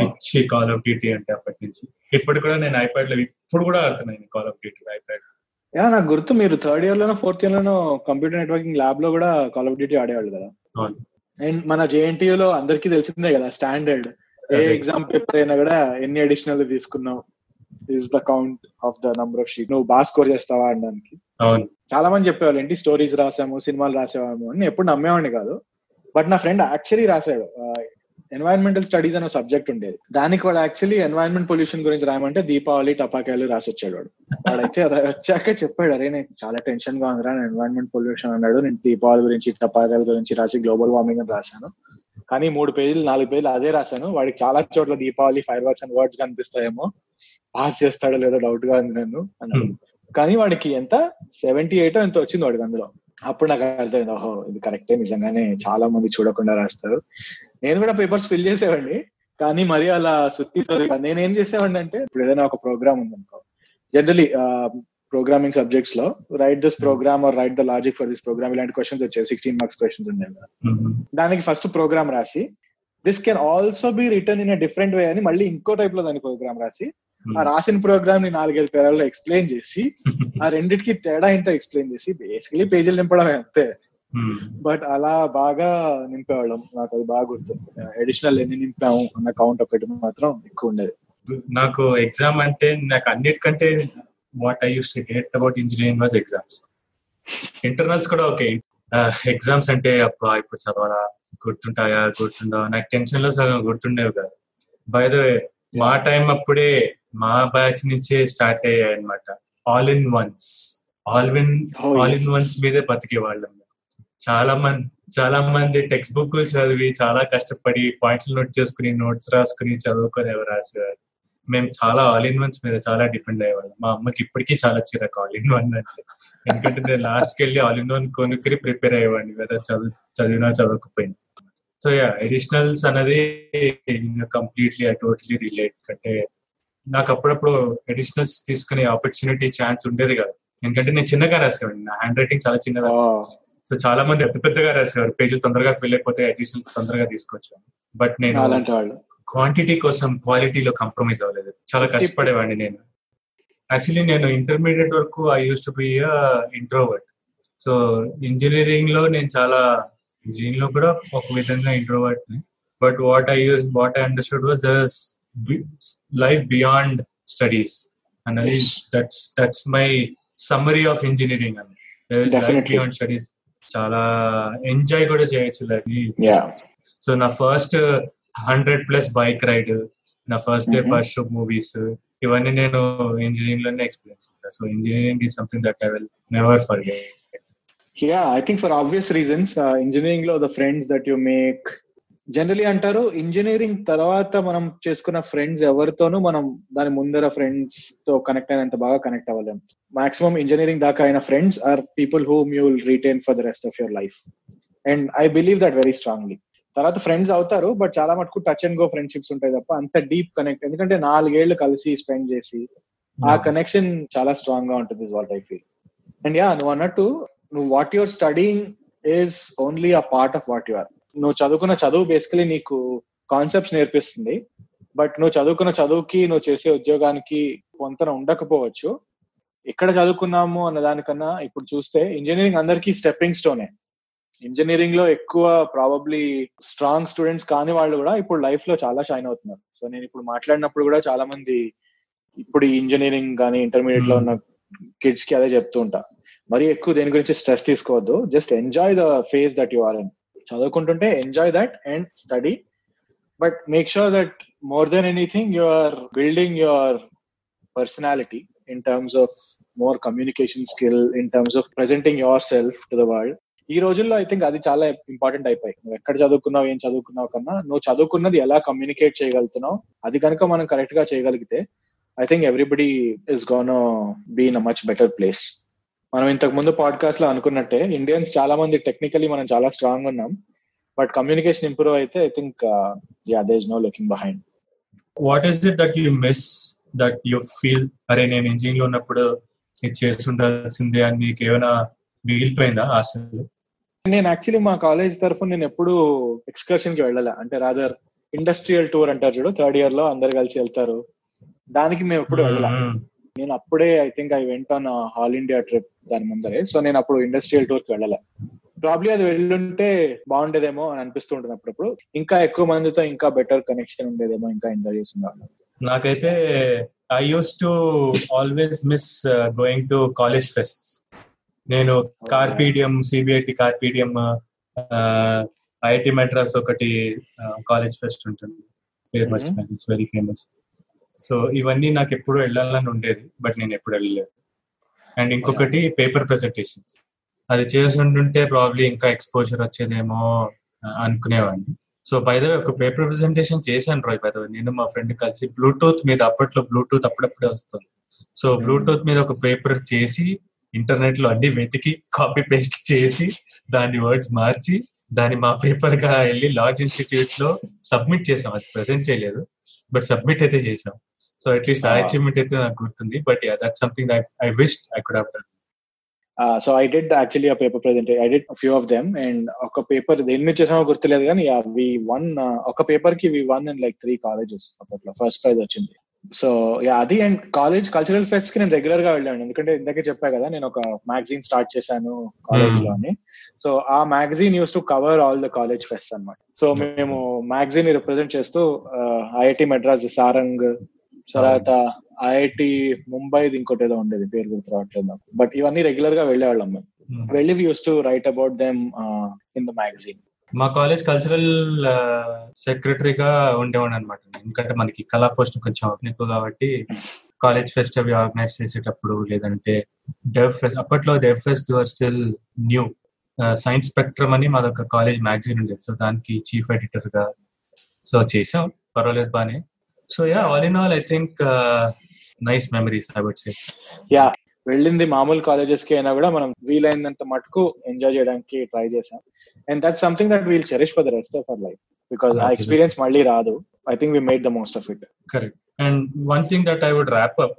పిచ్చి కాల్ ఆఫ్ డ్యూటీ అంటే అప్పటి నుంచి. ఇప్పుడు కూడా నేను ఐప్యాడ్లో ఇప్పుడు కూడా ఆడుతున్నాను Call of Duty iPad yeah నాకు గుర్తు మీరు థర్డ్ ఇయర్ లోనో ఫోర్త్ ఇయర్ లోనో కంప్యూటర్ నెట్వర్కింగ్ ల్యాబ్లో కూడా కాల్ ఆఫ్ డ్యూటీ ఆడేవాళ్ళు కదా. అండ్ మన జేఎన్టీయూ లో అందరికీ తెలిసిందే కదా స్టాండర్డ్ ఏ. ఎగ్జామ్ పేపర్ అయినా కూడా ఎన్ని అడిషనల్ తీసుకున్నావు? Is the count of the number of sheet నువ్వు బాగా స్కోర్ చేస్తావా అనడానికి? చాలా మంది చెప్పేవాళ్ళు ఏంటి స్టోరీస్ రాసాము సినిమాలు రాసేవాము అని ఎప్పుడు నమ్మేవాడిని కాదు. బట్ నా ఫ్రెండ్ యాక్చువల్లీ రాశాడు ఎన్వైరన్మెంటల్ స్టడీస్ అనే సబ్జెక్ట్ ఉండేది. దానికి వాడు యాక్చువల్లీ ఎన్వైరన్మెంట్ పొల్యూషన్ గురించి రాయమంటే దీపావళి టపాకాయలు రాసొచ్చాడు వాడు. వాడైతే అది వచ్చాక చెప్పాడు అరే నేను చాలా టెన్షన్గా ఉందిరా నేను ఎన్వైరన్మెంట్ పొల్యూషన్ అన్నాడు. నేను దీపావళి గురించి టపాకాయల గురించి రాసి గ్లోబల్ వార్మింగ్ అని రాశాను. కానీ మూడు పేజీలు నాలుగు పేజీలు అదే రాశాను. వాడికి చాలా చోట్ల Deepavali fireworks and words కనిపిస్తాయేమో. పాస్ చేస్తాడో లేదో డౌట్గా ఉంది అన్నాడు. Hmm. కానీ వాడికి ఎంత? సెవెంటీ ఎయిట్ ఎంత వచ్చింది వాడికి అందులో. అప్పుడు నాకు అర్థమైంది ఓహో ఇది కరెక్టే నిజంగానే చాలా మంది చూడకుండా రాస్తారు. నేను కూడా పేపర్స్ ఫిల్ చేసేవాడిని కానీ మరి అలా సుత్తి. నేనేం చేసేవాడిని అంటే ఇప్పుడు ఏదైనా ఒక ప్రోగ్రామ్ ఉందనుకో generally programming సబ్జెక్ట్స్లో write this program or write the logic for this program ఇలాంటి క్వశ్చన్స్ వచ్చాయి సిక్స్టీన్ మార్క్స్ క్వశ్చన్స్ ఉండేవి. మ్మ్. దానికి ఫస్ట్ ప్రోగ్రామ్ రాసి this can also be written in different way అని మళ్ళీ ఇంకో టైప్లో దాని ప్రోగ్రామ్ రాసి ఆ రాసిన ప్రోగ్రామ్ని నాలుగైదు పేరాల్లో ఎక్స్ప్లెయిన్ చేసి ఆ [LAUGHS] రెండిటికి తేడా ఏంటో ఎక్స్ప్లెయిన్ చేసి బేసికలీ పేజీలు నింపడమే అంతే. బట్ అలా బాగా నింపేవాళ్ళం. నాకు అది బాగా గుర్తుంది అడిషనల్ ఎన్ని నింపాము అన్న కౌంట్ ఒకటి మాత్రం ఎక్కువ ఉండేది. నాకు ఎగ్జామ్ అంటే నాకు అన్నిటికంటే what I use hate about engineering was exams internals కూడా ఓకే ఎగ్జామ్స్ అంటే అబ్బా ఇప్పుడు చదవాలా? గుర్తుంటాయా? గుర్తుండవా? నాకు టెన్షన్లో సగం గుర్తుండేవి కాదు. బై ద వే మా టైం అప్పుడే మా బ్యాచ్ నుంచే స్టార్ట్ అయ్యాయి అనమాట all in ones all in all. In ones మీదే బతికే వాళ్ళం చాలా మంది చాలా మంది టెక్స్ట్ బుక్ చదివి చాలా కష్టపడి పాయింట్లు నోట్ చేసుకుని నోట్స్ రాసుకుని చదువుకొని ఎవరు రాసేవారు? మేము చాలా ఆల్ ఇన్ వన్స్ మీద చాలా డిపెండ్ అయ్యేవాళ్ళం. మా అమ్మకి ఇప్పటికీ చాలా చిరాకు ఆల్ ఇన్ వన్ అంటే. ఎందుకంటే నేను లాస్ట్కి వెళ్ళి ఆల్ ఇన్ వన్ కొనుక్కి ప్రిపేర్ అయ్యేవాడిని కదా చదువు చదివినా చదవకపోయినా. సో యా ఎడిషనల్స్ అనేది కంప్లీట్లీ ఐ టోటలీ రిలేట్ అంటే నాకు అప్పుడప్పుడు ఎడిషనల్స్ తీసుకునే ఆపర్చునిటీ ఛాన్స్ ఉండేది కాదు. ఎందుకంటే నేను చిన్నగా రాసేవాడిని. నా హ్యాండ్ రైటింగ్ చాలా చిన్నగా సో చాలా మంది పెద్ద పెద్దగా రాసేవారు. పేజీలు తొందరగా ఫిల్ అయిపోతే ఎడిషనల్స్ తొందరగా తీసుకొచ్చాను బట్ నేను క్వాంటిటీ కోసం క్వాలిటీలో కాంప్రమైజ్ అవ్వలేదు. చాలా కష్టపడేవాడిని నేను. యాక్చువల్లీ నేను ఇంటర్మీడియట్ వరకు I used to be introvert so ఇంజనీరింగ్లో నేను చాలా ఇంజనీరింగ్లో కూడా ఒక విధంగా introvert but what I what I understood was life beyond studies అన్నది. That's that's my summary of engineering Definitely. Beyond studies చాలా ఎంజాయ్ కూడా చేయొచ్చు లైఫ్ సో నా first hundred plus bike ride నా first day. First show movies ఇవన్నీ నేను ఇంజనీరింగ్లోనే ఎక్స్పీరియన్స్ చేశాను so engineering is something that I will never forget yeah I think for obvious reasons ఇంజనీరింగ్లో the friends that you make generally అంటారు ఇంజనీరింగ్ తర్వాత మనం చేసుకున్న ఫ్రెండ్స్ ఎవరితోనూ మనం దాని ముందర ఫ్రెండ్స్తో కనెక్ట్ అయినంత బాగా కనెక్ట్ అవ్వలేం. మాక్సిమం ఇంజనీరింగ్ దాకా అయిన friends are people whom you will retain for the rest of your life and I believe that very strongly తర్వాత ఫ్రెండ్స్ అవుతారు బట్ చాలా మటుకు టచ్ అండ్ గో ఫ్రెండ్షిప్స్ ఉంటాయి తప్ప అంత డీప్ కనెక్ట్ ఎందుకంటే నాలుగేళ్ళు కలిసి స్పెండ్ చేసి ఆ కనెక్షన్ చాలా స్ట్రాంగ్గా ఉంటుంది what I feel and yeah నువ్వు అన్నట్టు నువ్వు what your studying is only a part of what you are నువ్వు చదువుకున్న చదువు బేసికలీ నీకు కాన్సెప్ట్స్ నేర్పిస్తుంది. బట్ నువ్వు చదువుకున్న చదువుకి నువ్వు చేసే ఉద్యోగానికి పొంతన ఉండకపోవచ్చు. ఎక్కడ చదువుకున్నాము అన్న దానికన్నా ఇప్పుడు చూస్తే ఇంజనీరింగ్ అందరికీ స్టెప్పింగ్ స్టోనే ఇంజనీరింగ్లో ఎక్కువ ప్రాబబ్లీ స్ట్రాంగ్ స్టూడెంట్స్ కాని వాళ్ళు కూడా ఇప్పుడు లైఫ్లో చాలా షైన్ అవుతున్నారు. సో నేను ఇప్పుడు మాట్లాడినప్పుడు కూడా చాలా మంది ఇప్పుడు ఈ ఇంజనీరింగ్ కానీ ఇంటర్మీడియట్లో ఉన్న కిడ్స్కి అదే చెప్తూ ఉంటా. మరి ఎక్కువ దేని గురించి స్ట్రెస్ తీసుకోవద్దు. Just enjoy the phase that you are in చదువుకుంటుంటే enjoy that and study but make sure that more than anything you are building your personality in terms of more communication skill in terms of presenting yourself to the world ఈ రోజుల్లో ఐ థింక్ అది చాలా ఇంపార్టెంట్ అయిపోయి నువ్వు ఎక్కడ చదువుకున్నావు ఏం చదువుకున్నావు కన్నా నువ్వు చదువుకున్నది ఎలా కమ్యూనికేట్ చేయగలుగుతున్నావు అది కనుక మనం కరెక్ట్గా చేయగలిగితే I think everybody is gonna be in a much better place మనం ఇంతకు ముందు పాడ్కాస్ట్లో అనుకున్నట్టే ఇండియన్స్ చాలా మంది టెక్నికలీ మనం చాలా స్ట్రాంగ్ ఉన్నాం. బట్ కమ్యూనికేషన్ ఇంప్రూవ్ అయితే I think yeah there is no looking behind what is it that you miss that you feel అరే నేను ఇంజనీరింగ్లో ఉన్నప్పుడు ఇది చేస్తుండాల్సిందే అని నీకు ఏమైనా మిగిలిపోయిందా అసలు నేను యాక్చువల్లీ మా కాలేజ్ తరఫున నేను ఎప్పుడు ఎక్స్కర్షన్కి వెళ్ళాలి. అంటే రాదర్ ఇండస్ట్రియల్ టూర్ అంటారు చూడు థర్డ్ ఇయర్లో అందరు కలిసి వెళ్తారు. దానికి మేము ఎప్పుడు వెళ్ళాలి. నేను అప్పుడే I think I went on all India trip దాని ముందరే. సో నేను అప్పుడు ఇండస్ట్రియల్ టూర్కి వెళ్ళాలి. ప్రాబ్లీ అది వెళ్ళుంటే బాగుండేదేమో అని అనిపిస్తూ ఉంటుంది అప్పుడప్పుడు. ఇంకా ఎక్కువ మందితో ఇంకా బెటర్ కనెక్షన్ ఉండేదేమో ఇంకా ఎంజాయ్ చేసింది నాకైతే I used to always miss going to college fest నేను Carpe Diem CBIT Carpe Diem IIT Madras ఒకటి కాలేజ్ ఫెస్ట్ ఉంటుంది. పేరు మర్చిపోయింది ఇట్స్ వెరీ ఫేమస్ సో ఇవన్నీ నాకు ఎప్పుడు వెళ్ళాలని ఉండేది బట్ నేను ఎప్పుడు వెళ్ళలేదు. అండ్ ఇంకొకటి పేపర్ ప్రెజెంటేషన్స్ అది చేసి ఉంటుంటే ప్రాబ్లీ ఇంకా ఎక్స్పోజర్ వచ్చేదేమో అనుకునేవాడిని. సో బైద ఒక పేపర్ ప్రెజెంటేషన్ చేశాను రాయ్ బైద నేను మా ఫ్రెండ్ కలిసి బ్లూటూత్ మీద అప్పట్లో బ్లూటూత్ అప్పుడప్పుడే వస్తుంది. సో బ్లూటూత్ మీద ఒక పేపర్ చేసి ఇంటర్నెట్లో అన్ని వెతికి కాపీ పేస్ట్ చేసి దాని వర్డ్స్ మార్చి దాన్ని మా పేపర్గా వెళ్ళి లార్జ్ ఇన్స్టిట్యూట్లో సబ్మిట్ చేసాం అది ప్రెసెంట్ చేయలేదు. బట్ సబ్మిట్ అయితే చేసాం సో అట్లీస్ట్ ఆ అచీవ్మెంట్ అయితే నాకు గుర్తుంది. But yeah that something I wish I could have done so I did actually ఆ paper present I did few of them and ఒక పేపర్ దేని మీద చేసామో గుర్తులేదు కానీ వి వన్ ఒక పేపర్కి we won and like three colleges అప్పట్లో. ఫస్ట్ ప్రైజ్ వచ్చింది. సో యా అది అండ్ కాలేజ్ కల్చరల్ ఫెస్ట్కి నేను రెగ్యులర్గా వెళ్ళాను. ఎందుకంటే ఇందాకే చెప్పా కదా నేను ఒక మ్యాగజైన్ స్టార్ట్ చేశాను కాలేజ్లో అని సో ఆ magazine used to cover all the college fest అనమాట సో మేము మ్యాగజైన్ రిప్రజెంట్ చేస్తూ ఐఐటి మెడ్రాస్ సారంగ్ తర్వాత ఐఐటి ముంబై ఇంకోటి ఏదో ఉండేది పేరు గుర్తు రావట్లేదు నాకు. బట్ ఇవన్నీ రెగ్యులర్గా వెళ్ళేవాళ్ళం మేము. వెళ్ళి used to write about them in the magazine మా కాలేజ్ కల్చరల్ సెక్రటరీగా ఉండేవాడు అనమాట ఎందుకంటే మనకి కళా పోస్ట్ కొంచెం ఎక్కువ కాబట్టి కాలేజ్ ఫెస్ట్ అవి ఆర్గనైజ్ చేసేటప్పుడు లేదంటే డెవ్ ఫెస్ట్ అప్పట్లో dev fest still new science spectrum అని మాదొక కాలేజ్ మ్యాగజైన్ ఉండేది. సో దానికి చీఫ్ ఎడిటర్గా సో చేసాం పర్వాలేదు బానే. So yeah all in all I think nice memories I would say yeah వెళ్ళింది మామూలు కాలేజెస్కి అయినా కూడా మనం వీలైనంత మటుకు ఎంజాయ్ చేయడానికి ట్రై చేసాం and that something that we'll cherish for the rest of our life because ఆ ఎక్స్పీరియన్స్ మళ్ళీ రాదు. I think we made the most of it correct and one thing that I would wrap up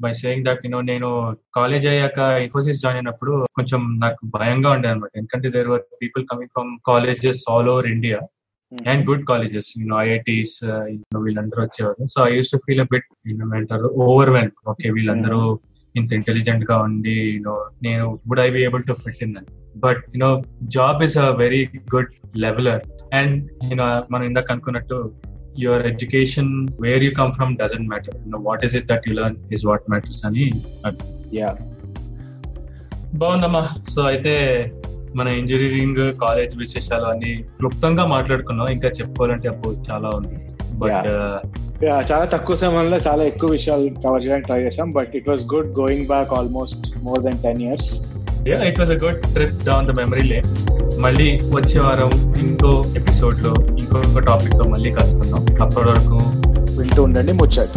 by saying that you know నేను కాలేజ్ అయ్యాక ఇన్ఫోసిస్ జాయిన్ అయినప్పుడు కొంచెం నాకు భయంగా ఉండే అనమాట ఎందుకంటే there were people coming from colleges all over India and good colleges you know IITs వీళ్ళందరూ వచ్చేవారు. So I used to feel a bit ఏమంటారు ఓవర్ వెన్ ఓకే వీళ్ళందరూ ఇంత ఇంటెలిజెంట్గా ఉండి యూనో నేను would I be able to fit in but you know job is a very good leveller and you know మనం ఇందాక అనుకున్నట్టు your education where you come from doesn't matter what is it that you learn is what matters అని యా బాగుందమ్మా. సో అయితే మన ఇంజనీరింగ్ కాలేజ్ విశేషాలు అన్ని క్లుప్తంగా మాట్లాడుకున్నాం. ఇంకా చెప్పుకోవాలంటే అప్పుడు చాలా ఉంది. బట్ Yeah, చాలా తక్కువ సమయంలో చాలా ఎక్కువ విషయాలు కవర్ చేయడానికి ట్రై చేసాం but it was good going back almost more than ten years it was a good trip down the memory lane మళ్ళీ వచ్చే వారం ఇంకో ఎపిసోడ్లో ఇంకొక టాపిక్తో మళ్ళీ కలుసుకుందాం. అప్పటి వరకు వింటూ ఉండండి ముచ్చట